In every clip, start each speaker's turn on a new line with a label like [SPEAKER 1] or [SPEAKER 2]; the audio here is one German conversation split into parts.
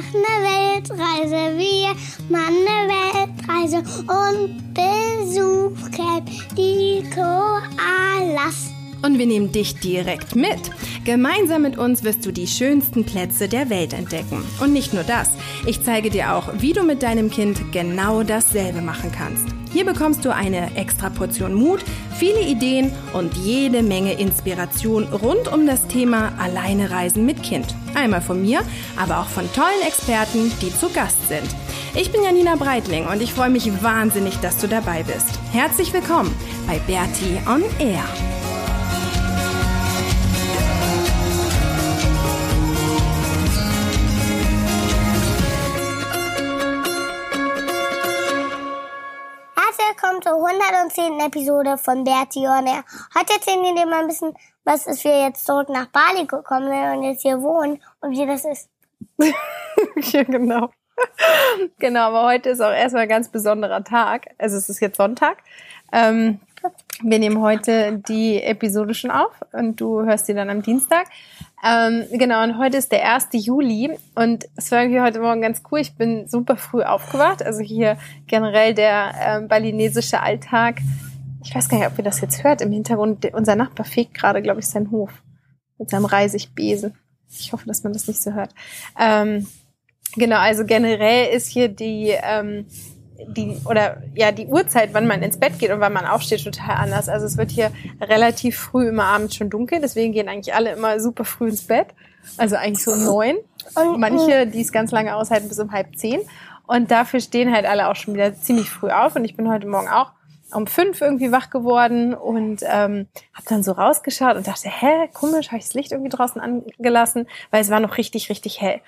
[SPEAKER 1] machen eine Weltreise. Wir machen eine Weltreise und besuchen die Koalas.
[SPEAKER 2] Und wir nehmen dich direkt mit. Gemeinsam mit uns wirst du die schönsten Plätze der Welt entdecken. Und nicht nur das, ich zeige dir auch, wie du mit deinem Kind genau dasselbe machen kannst. Hier bekommst du eine extra Portion Mut, viele Ideen und jede Menge Inspiration rund um das Thema Alleine reisen mit Kind. Einmal von mir, aber auch von tollen Experten, die zu Gast sind. Ich bin Janina Breitling und ich freue mich wahnsinnig, dass du dabei bist. Herzlich willkommen bei Bertie on Air.
[SPEAKER 1] Willkommen zur 110. Episode von Bertie on Air. Heute erzählen wir dir mal ein bisschen, was ist, wir jetzt zurück nach Bali gekommen sind und jetzt hier wohnen und wie das ist.
[SPEAKER 2] ja, genau. genau, aber heute ist auch erstmal ein ganz besonderer Tag. Also es ist jetzt Sonntag. Ähm, wir nehmen heute die Episode schon auf und du hörst sie dann am Dienstag. Ähm, genau, und heute ist der 1. Juli und es war irgendwie heute Morgen ganz cool. Ich bin super früh aufgewacht. Also hier generell der äh, balinesische Alltag. Ich weiß gar nicht, ob ihr das jetzt hört. Im Hintergrund, unser Nachbar fegt gerade, glaube ich, seinen Hof mit seinem Reisigbesen. Ich hoffe, dass man das nicht so hört. Ähm, genau, also generell ist hier die ähm, die oder ja die Uhrzeit, wann man ins Bett geht und wann man aufsteht, total anders. Also es wird hier relativ früh immer abends schon dunkel, deswegen gehen eigentlich alle immer super früh ins Bett. Also eigentlich so um neun. Und manche, die es ganz lange aushalten, bis um halb zehn. Und dafür stehen halt alle auch schon wieder ziemlich früh auf. Und ich bin heute Morgen auch um fünf irgendwie wach geworden und ähm, habe dann so rausgeschaut und dachte, hä, komisch, habe ich das Licht irgendwie draußen angelassen, weil es war noch richtig, richtig hell.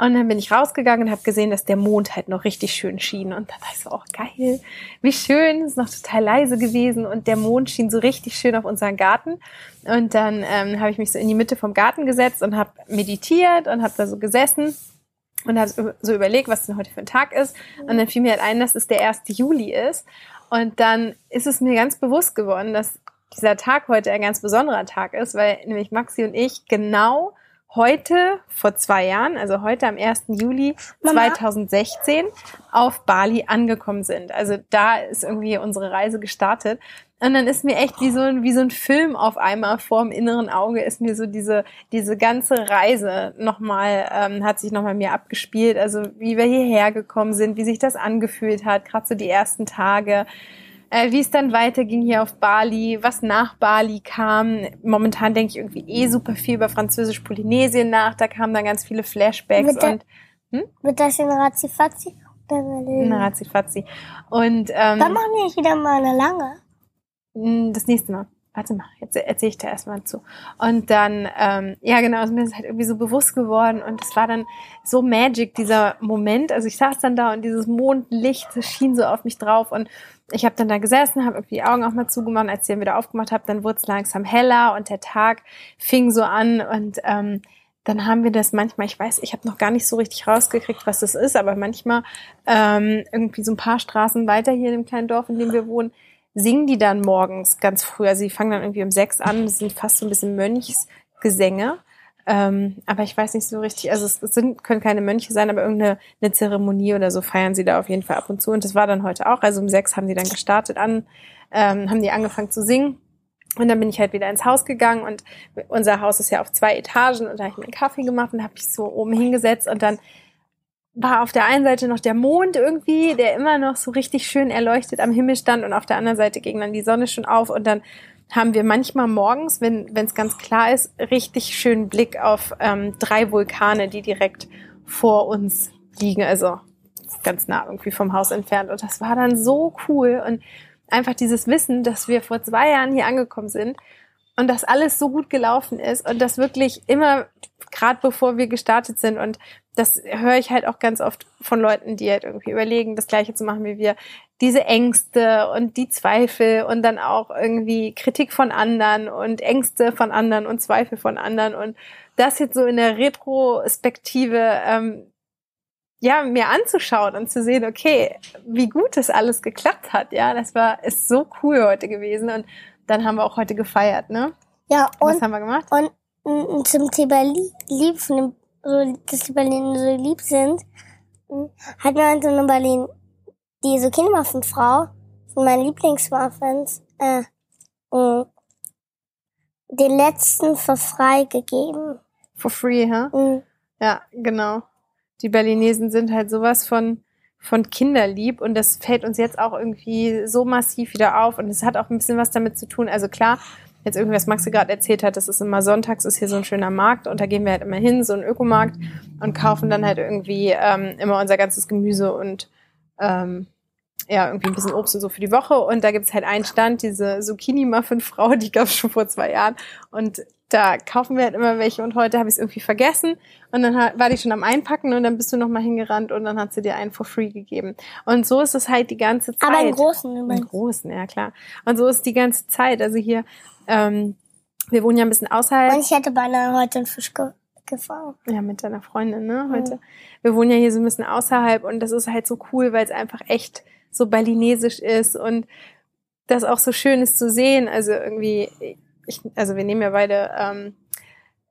[SPEAKER 2] Und dann bin ich rausgegangen und habe gesehen, dass der Mond halt noch richtig schön schien. Und da dachte ich so, oh geil, wie schön, es ist noch total leise gewesen und der Mond schien so richtig schön auf unseren Garten. Und dann ähm, habe ich mich so in die Mitte vom Garten gesetzt und habe meditiert und habe da so gesessen und habe so überlegt, was denn heute für ein Tag ist. Und dann fiel mir halt ein, dass es der 1. Juli ist. Und dann ist es mir ganz bewusst geworden, dass dieser Tag heute ein ganz besonderer Tag ist, weil nämlich Maxi und ich genau heute vor zwei Jahren, also heute am 1. Juli Mama. 2016 auf Bali angekommen sind. Also da ist irgendwie unsere Reise gestartet. Und dann ist mir echt wie so ein, wie so ein Film auf einmal vor dem inneren Auge ist mir so diese, diese ganze Reise nochmal, ähm, hat sich nochmal mir abgespielt. Also wie wir hierher gekommen sind, wie sich das angefühlt hat, gerade so die ersten Tage äh, wie es dann weiterging hier auf Bali, was nach Bali kam. Momentan denke ich irgendwie eh super viel über Französisch-Polynesien nach. Da kamen dann ganz viele Flashbacks
[SPEAKER 1] mit
[SPEAKER 2] und
[SPEAKER 1] hm? Wird das in Razifazi?
[SPEAKER 2] In Razifazi. Und ähm,
[SPEAKER 1] dann machen wir wieder mal eine lange.
[SPEAKER 2] Hm, das nächste Mal. Warte mal, jetzt erzähle ich da erstmal zu. Und dann, ähm, ja genau, ist mir das halt irgendwie so bewusst geworden und es war dann so magic, dieser Moment. Also ich saß dann da und dieses Mondlicht schien so auf mich drauf und ich habe dann da gesessen, habe irgendwie die Augen auch mal zugemacht. Als ich dann wieder aufgemacht habe, dann wurde es langsam heller und der Tag fing so an und ähm, dann haben wir das manchmal, ich weiß, ich habe noch gar nicht so richtig rausgekriegt, was das ist, aber manchmal ähm, irgendwie so ein paar Straßen weiter hier in dem kleinen Dorf, in dem wir wohnen, singen die dann morgens ganz früh. Also die fangen dann irgendwie um sechs an, das sind fast so ein bisschen Mönchsgesänge. Ähm, aber ich weiß nicht so richtig, also es sind, können keine Mönche sein, aber irgendeine eine Zeremonie oder so feiern sie da auf jeden Fall ab und zu. Und das war dann heute auch. Also um sechs haben die dann gestartet an, ähm, haben die angefangen zu singen. Und dann bin ich halt wieder ins Haus gegangen und unser Haus ist ja auf zwei Etagen und da habe ich mir einen Kaffee gemacht und habe mich so oben hingesetzt und dann war auf der einen Seite noch der Mond irgendwie, der immer noch so richtig schön erleuchtet am Himmel stand und auf der anderen Seite ging dann die Sonne schon auf und dann haben wir manchmal morgens, wenn es ganz klar ist, richtig schönen Blick auf ähm, drei Vulkane, die direkt vor uns liegen, also ganz nah irgendwie vom Haus entfernt. Und das war dann so cool und einfach dieses Wissen, dass wir vor zwei Jahren hier angekommen sind und dass alles so gut gelaufen ist und das wirklich immer, gerade bevor wir gestartet sind und das höre ich halt auch ganz oft von Leuten, die halt irgendwie überlegen, das Gleiche zu machen wie wir, diese Ängste und die Zweifel und dann auch irgendwie Kritik von anderen und Ängste von anderen und Zweifel von anderen und das jetzt so in der Retrospektive ähm, ja mir anzuschauen und zu sehen, okay, wie gut das alles geklappt hat, ja, das war ist so cool heute gewesen und dann haben wir auch heute gefeiert, ne?
[SPEAKER 1] Ja, und
[SPEAKER 2] was haben wir gemacht?
[SPEAKER 1] Und, und zum Thema Lieb von dem so, dass die Berliner so lieb sind, hm, hat mir so eine Berlin, die Zucchini-Muffin-Frau, sind meine Lieblingsmuffins, äh, mh, den letzten für frei gegeben.
[SPEAKER 2] For free, hä?
[SPEAKER 1] Mhm.
[SPEAKER 2] Ja, genau. Die Berlinesen sind halt sowas von, von kinderlieb und das fällt uns jetzt auch irgendwie so massiv wieder auf und es hat auch ein bisschen was damit zu tun. Also klar, jetzt irgendwie, was Maxi gerade erzählt hat, das ist immer sonntags, ist hier so ein schöner Markt und da gehen wir halt immer hin, so ein Ökomarkt und kaufen dann halt irgendwie ähm, immer unser ganzes Gemüse und ähm, ja, irgendwie ein bisschen Obst und so für die Woche. Und da gibt's halt einen Stand, diese Zucchini-Muffin-Frau, die gab's schon vor zwei Jahren. Und da kaufen wir halt immer welche. Und heute habe ich es irgendwie vergessen. Und dann hat, war die schon am Einpacken und dann bist du nochmal hingerannt und dann hat sie dir einen for free gegeben. Und so ist es halt die ganze Zeit.
[SPEAKER 1] Aber im Großen übrigens.
[SPEAKER 2] Großen, ja klar. Und so ist die ganze Zeit. Also hier, ähm, wir wohnen ja ein bisschen außerhalb.
[SPEAKER 1] Und ich hätte beinahe heute einen Fisch ge gefangen.
[SPEAKER 2] Ja, mit deiner Freundin, ne, heute. Wir wohnen ja hier so ein bisschen außerhalb und das ist halt so cool, weil es einfach echt so berlinesisch ist und das auch so schön ist zu sehen. Also irgendwie, ich, also wir nehmen ja beide ähm,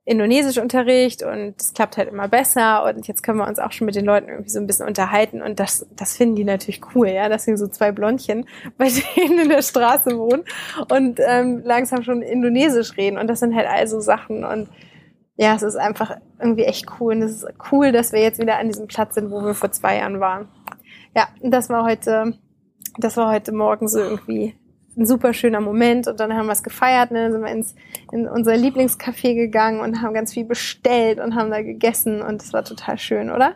[SPEAKER 2] Indonesisch Unterricht und es klappt halt immer besser und jetzt können wir uns auch schon mit den Leuten irgendwie so ein bisschen unterhalten und das, das finden die natürlich cool, ja, dass hier so zwei Blondchen bei denen in der Straße wohnen und ähm, langsam schon Indonesisch reden und das sind halt also Sachen und ja, es ist einfach irgendwie echt cool. Und es ist cool, dass wir jetzt wieder an diesem Platz sind, wo wir vor zwei Jahren waren. Ja, das war heute, das war heute Morgen so irgendwie ein super schöner Moment. Und dann haben wir es gefeiert, ne? Dann sind wir ins, in unser Lieblingscafé gegangen und haben ganz viel bestellt und haben da gegessen. Und es war total schön, oder?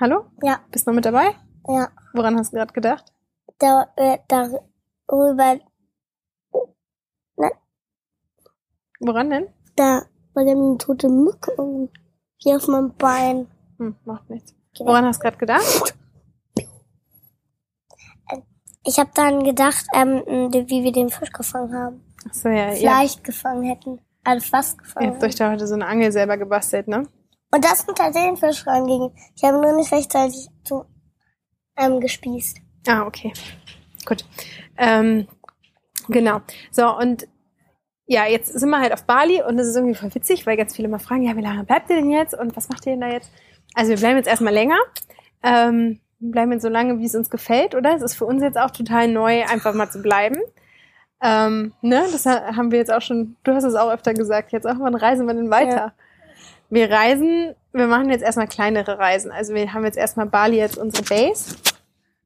[SPEAKER 2] Hallo?
[SPEAKER 1] Ja,
[SPEAKER 2] Bist du noch mit dabei?
[SPEAKER 1] ja.
[SPEAKER 2] Woran hast du gerade gedacht?
[SPEAKER 1] Da, äh, darüber,
[SPEAKER 2] Woran denn?
[SPEAKER 1] da war eine tote Mücke irgendwie auf meinem Bein.
[SPEAKER 2] Hm, macht nichts. Woran hast du gerade gedacht?
[SPEAKER 1] Ich habe dann gedacht, ähm, wie wir den Fisch gefangen haben.
[SPEAKER 2] Ach so, ja, ja.
[SPEAKER 1] Vielleicht gefangen hätten. Also fast
[SPEAKER 2] Ihr
[SPEAKER 1] gefangen.
[SPEAKER 2] habt euch da heute so eine Angel selber gebastelt, ne?
[SPEAKER 1] Und das sind tatsächlich Fisch ranging. Ich habe nur nicht rechtzeitig zu, ähm, gespießt.
[SPEAKER 2] Ah, okay. Gut. Ähm, genau. So, und ja, jetzt sind wir halt auf Bali und das ist irgendwie voll witzig, weil ganz viele mal fragen, ja, wie lange bleibt ihr denn jetzt und was macht ihr denn da jetzt? Also wir bleiben jetzt erstmal länger. Ähm, bleiben jetzt so lange, wie es uns gefällt, oder? Es ist für uns jetzt auch total neu, einfach mal zu bleiben. Ähm, ne, das ha- haben wir jetzt auch schon, du hast es auch öfter gesagt, jetzt auch, wann reisen wir denn weiter?
[SPEAKER 1] Ja.
[SPEAKER 2] Wir reisen, wir machen jetzt erstmal kleinere Reisen. Also wir haben jetzt erstmal Bali jetzt unsere Base.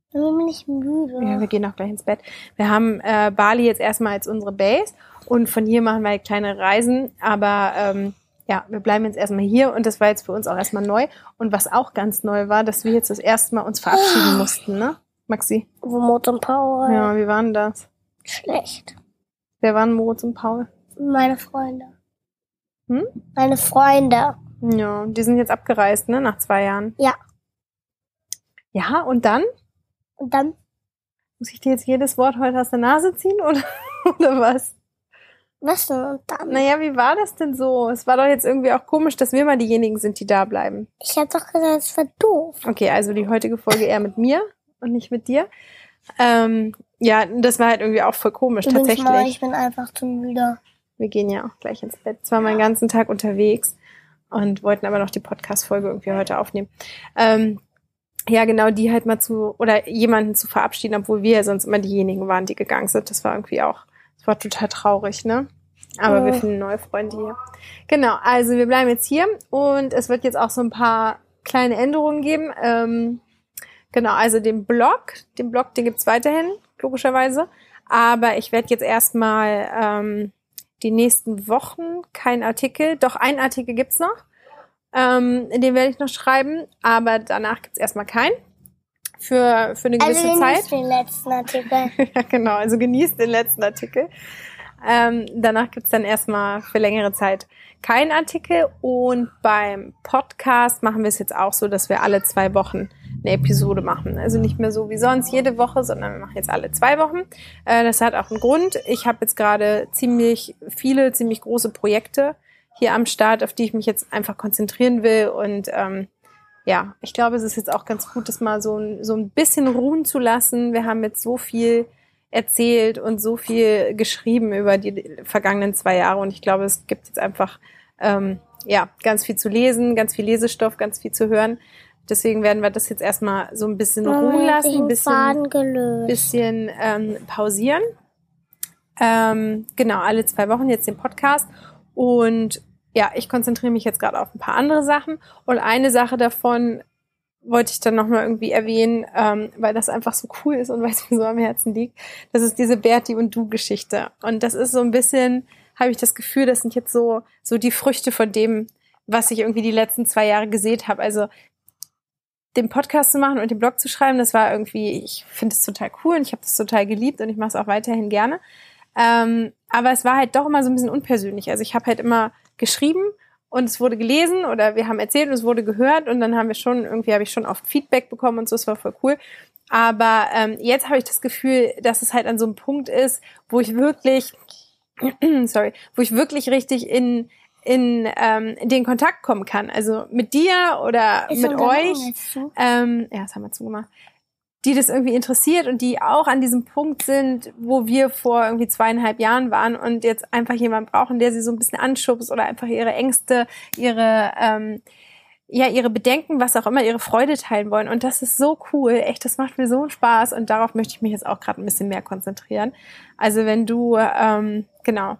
[SPEAKER 1] Ich bin nicht müde.
[SPEAKER 2] Ja, wir gehen auch gleich ins Bett. Wir haben äh, Bali jetzt erstmal als unsere Base und von hier machen wir halt kleine Reisen. Aber ähm, ja, wir bleiben jetzt erstmal hier und das war jetzt für uns auch erstmal neu. Und was auch ganz neu war, dass wir jetzt das erste Mal uns verabschieden mussten, ne? Maxi?
[SPEAKER 1] Wo Mut und Power.
[SPEAKER 2] Ja, wie waren das?
[SPEAKER 1] Schlecht.
[SPEAKER 2] Wer waren Moritz und Paul?
[SPEAKER 1] Meine Freunde.
[SPEAKER 2] Hm?
[SPEAKER 1] Meine Freunde.
[SPEAKER 2] Ja, die sind jetzt abgereist, ne? Nach zwei Jahren.
[SPEAKER 1] Ja.
[SPEAKER 2] Ja, und dann?
[SPEAKER 1] Und dann,
[SPEAKER 2] Muss ich dir jetzt jedes Wort heute aus der Nase ziehen oder, oder was?
[SPEAKER 1] Was denn? Und dann?
[SPEAKER 2] Naja, wie war das denn so? Es war doch jetzt irgendwie auch komisch, dass wir mal diejenigen sind, die da bleiben.
[SPEAKER 1] Ich hab doch gesagt, es war doof.
[SPEAKER 2] Okay, also die heutige Folge eher mit mir und nicht mit dir. Ähm, ja, das war halt irgendwie auch voll komisch,
[SPEAKER 1] Übrigens
[SPEAKER 2] tatsächlich.
[SPEAKER 1] mal, ich bin einfach zu müde.
[SPEAKER 2] Wir gehen ja auch gleich ins Bett. Zwar meinen ganzen Tag unterwegs und wollten aber noch die Podcast-Folge irgendwie heute aufnehmen. Ähm, ja, genau, die halt mal zu, oder jemanden zu verabschieden, obwohl wir ja sonst immer diejenigen waren, die gegangen sind. Das war irgendwie auch, das war total traurig, ne? Aber
[SPEAKER 1] Ja.
[SPEAKER 2] wir finden neue Freunde hier. Genau, also wir bleiben jetzt hier und es wird jetzt auch so ein paar kleine Änderungen geben. Ähm, genau, also den Blog, den Blog, den gibt's weiterhin, logischerweise. Aber ich werde jetzt erstmal ähm, die nächsten Wochen kein Artikel, doch ein Artikel gibt's noch. Ähm, den werde ich noch schreiben, aber danach gibt's erstmal keinen. Für, für eine
[SPEAKER 1] Also
[SPEAKER 2] gewisse
[SPEAKER 1] den
[SPEAKER 2] Zeit.
[SPEAKER 1] nicht den letzten Artikel.
[SPEAKER 2] ja, genau. Also genießt den letzten Artikel. Ähm, danach gibt's dann erstmal für längere Zeit keinen Artikel. Und beim Podcast machen wir es jetzt auch so, dass wir alle zwei Wochen eine Episode machen. Also nicht mehr so wie sonst jede Woche, sondern wir machen jetzt alle zwei Wochen. Äh, das hat auch einen Grund. Ich habe jetzt gerade ziemlich viele, ziemlich große Projekte hier am Start, auf die ich mich jetzt einfach konzentrieren will. Und ähm, ja, ich glaube, es ist jetzt auch ganz gut, das mal so, so ein bisschen ruhen zu lassen. Wir haben jetzt so viel erzählt und so viel geschrieben über die vergangenen zwei Jahre und ich glaube, es gibt jetzt einfach ähm, ja, ganz viel zu lesen, ganz viel Lesestoff, ganz viel zu hören. Deswegen werden wir das jetzt erstmal so ein bisschen ruhen lassen, ein bisschen, bisschen ähm, pausieren. Ähm, genau, alle zwei Wochen jetzt den Podcast. Und ja, ich konzentriere mich jetzt gerade auf ein paar andere Sachen. Und eine Sache davon wollte ich dann nochmal irgendwie erwähnen, ähm, weil das einfach so cool ist und weil es mir so am Herzen liegt. Das ist diese Berti und du Geschichte. Und das ist so ein bisschen, habe ich das Gefühl, das sind jetzt so, so die Früchte von dem, was ich irgendwie die letzten zwei Jahre gesehen habe. Also den Podcast zu machen und den Blog zu schreiben, das war irgendwie, ich finde es total cool und ich habe das total geliebt und ich mache es auch weiterhin gerne. Ähm, aber es war halt doch immer so ein bisschen unpersönlich. Also ich habe halt immer geschrieben und es wurde gelesen oder wir haben erzählt und es wurde gehört und dann haben wir schon, irgendwie habe ich schon oft Feedback bekommen und so, es war voll cool. Aber ähm, jetzt habe ich das Gefühl, dass es halt an so einem Punkt ist, wo ich wirklich, sorry, wo ich wirklich richtig in in ähm, den Kontakt kommen kann. Also mit dir oder
[SPEAKER 1] Ist
[SPEAKER 2] mit
[SPEAKER 1] Raum
[SPEAKER 2] euch. Ähm, ja, das haben wir zugemacht. Die das irgendwie interessiert und die auch an diesem Punkt sind, wo wir vor irgendwie zweieinhalb Jahren waren und jetzt einfach jemand brauchen, der sie so ein bisschen anschubst oder einfach ihre Ängste, ihre ähm, ja, ihre Bedenken, was auch immer, ihre Freude teilen wollen. Und das ist so cool. Echt, das macht mir so einen Spaß. Und darauf möchte ich mich jetzt auch gerade ein bisschen mehr konzentrieren. Also wenn du, ähm, genau,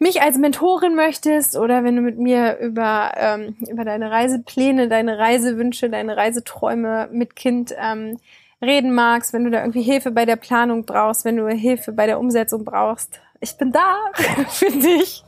[SPEAKER 2] mich als Mentorin möchtest oder wenn du mit mir über, ähm, über deine Reisepläne, deine Reisewünsche, deine Reiseträume mit Kind ähm, reden magst, wenn du da irgendwie Hilfe bei der Planung brauchst, wenn du Hilfe bei der Umsetzung brauchst, ich bin da für dich.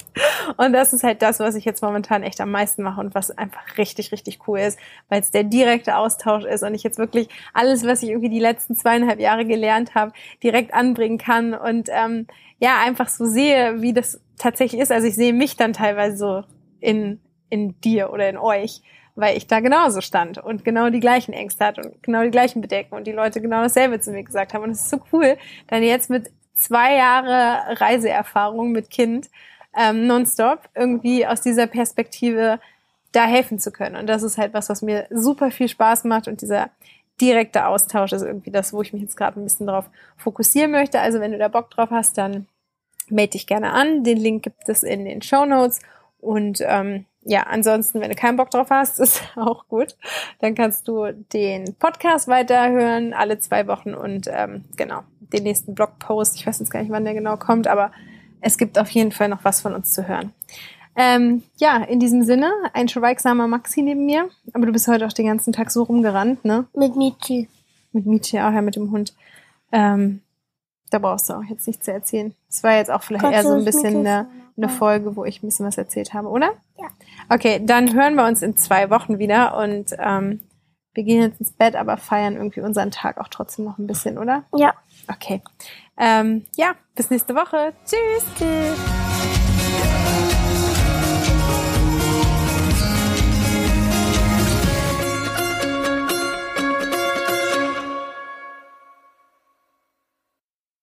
[SPEAKER 2] Und das ist halt das, was ich jetzt momentan echt am meisten mache und was einfach richtig, richtig cool ist, weil es der direkte Austausch ist und ich jetzt wirklich alles, was ich irgendwie die letzten zweieinhalb Jahre gelernt habe, direkt anbringen kann und ähm, ja, einfach so sehe, wie das tatsächlich ist. Also ich sehe mich dann teilweise so in, in dir oder in euch, weil ich da genauso stand und genau die gleichen Ängste hatte und genau die gleichen Bedenken und die Leute genau dasselbe zu mir gesagt haben. Und es ist so cool, dann jetzt mit zwei Jahre Reiseerfahrung mit Kind ähm, nonstop irgendwie aus dieser Perspektive da helfen zu können. Und das ist halt was, was mir super viel Spaß macht und dieser direkte Austausch ist irgendwie das, wo ich mich jetzt gerade ein bisschen drauf fokussieren möchte. Also wenn du da Bock drauf hast, dann melde dich gerne an. Den Link gibt es in den Show Notes. Und ähm, ja, ansonsten, wenn du keinen Bock drauf hast, ist auch gut. Dann kannst du den Podcast weiterhören, alle zwei Wochen und ähm, genau, den nächsten Blogpost. Ich weiß jetzt gar nicht, wann der genau kommt, aber es gibt auf jeden Fall noch was von uns zu hören. Ähm, ja, in diesem Sinne, ein schweigsamer Maxi neben mir. Aber du bist heute auch den ganzen Tag so rumgerannt, ne?
[SPEAKER 1] Mit Michi.
[SPEAKER 2] Mit Mietje auch, ja, mit dem Hund. Ähm, da brauchst du auch jetzt nichts zu erzählen. Es war jetzt auch vielleicht
[SPEAKER 1] Kannst
[SPEAKER 2] eher so ein bisschen eine, eine? Folge, wo ich ein bisschen was erzählt habe, oder?
[SPEAKER 1] Ja.
[SPEAKER 2] Okay, dann hören wir uns in zwei Wochen wieder und ähm, wir gehen jetzt ins Bett, aber feiern irgendwie unseren Tag auch trotzdem noch ein bisschen, oder?
[SPEAKER 1] Ja.
[SPEAKER 2] Okay. Ähm, ja, bis nächste Woche. Tschüss.
[SPEAKER 1] Tschüss.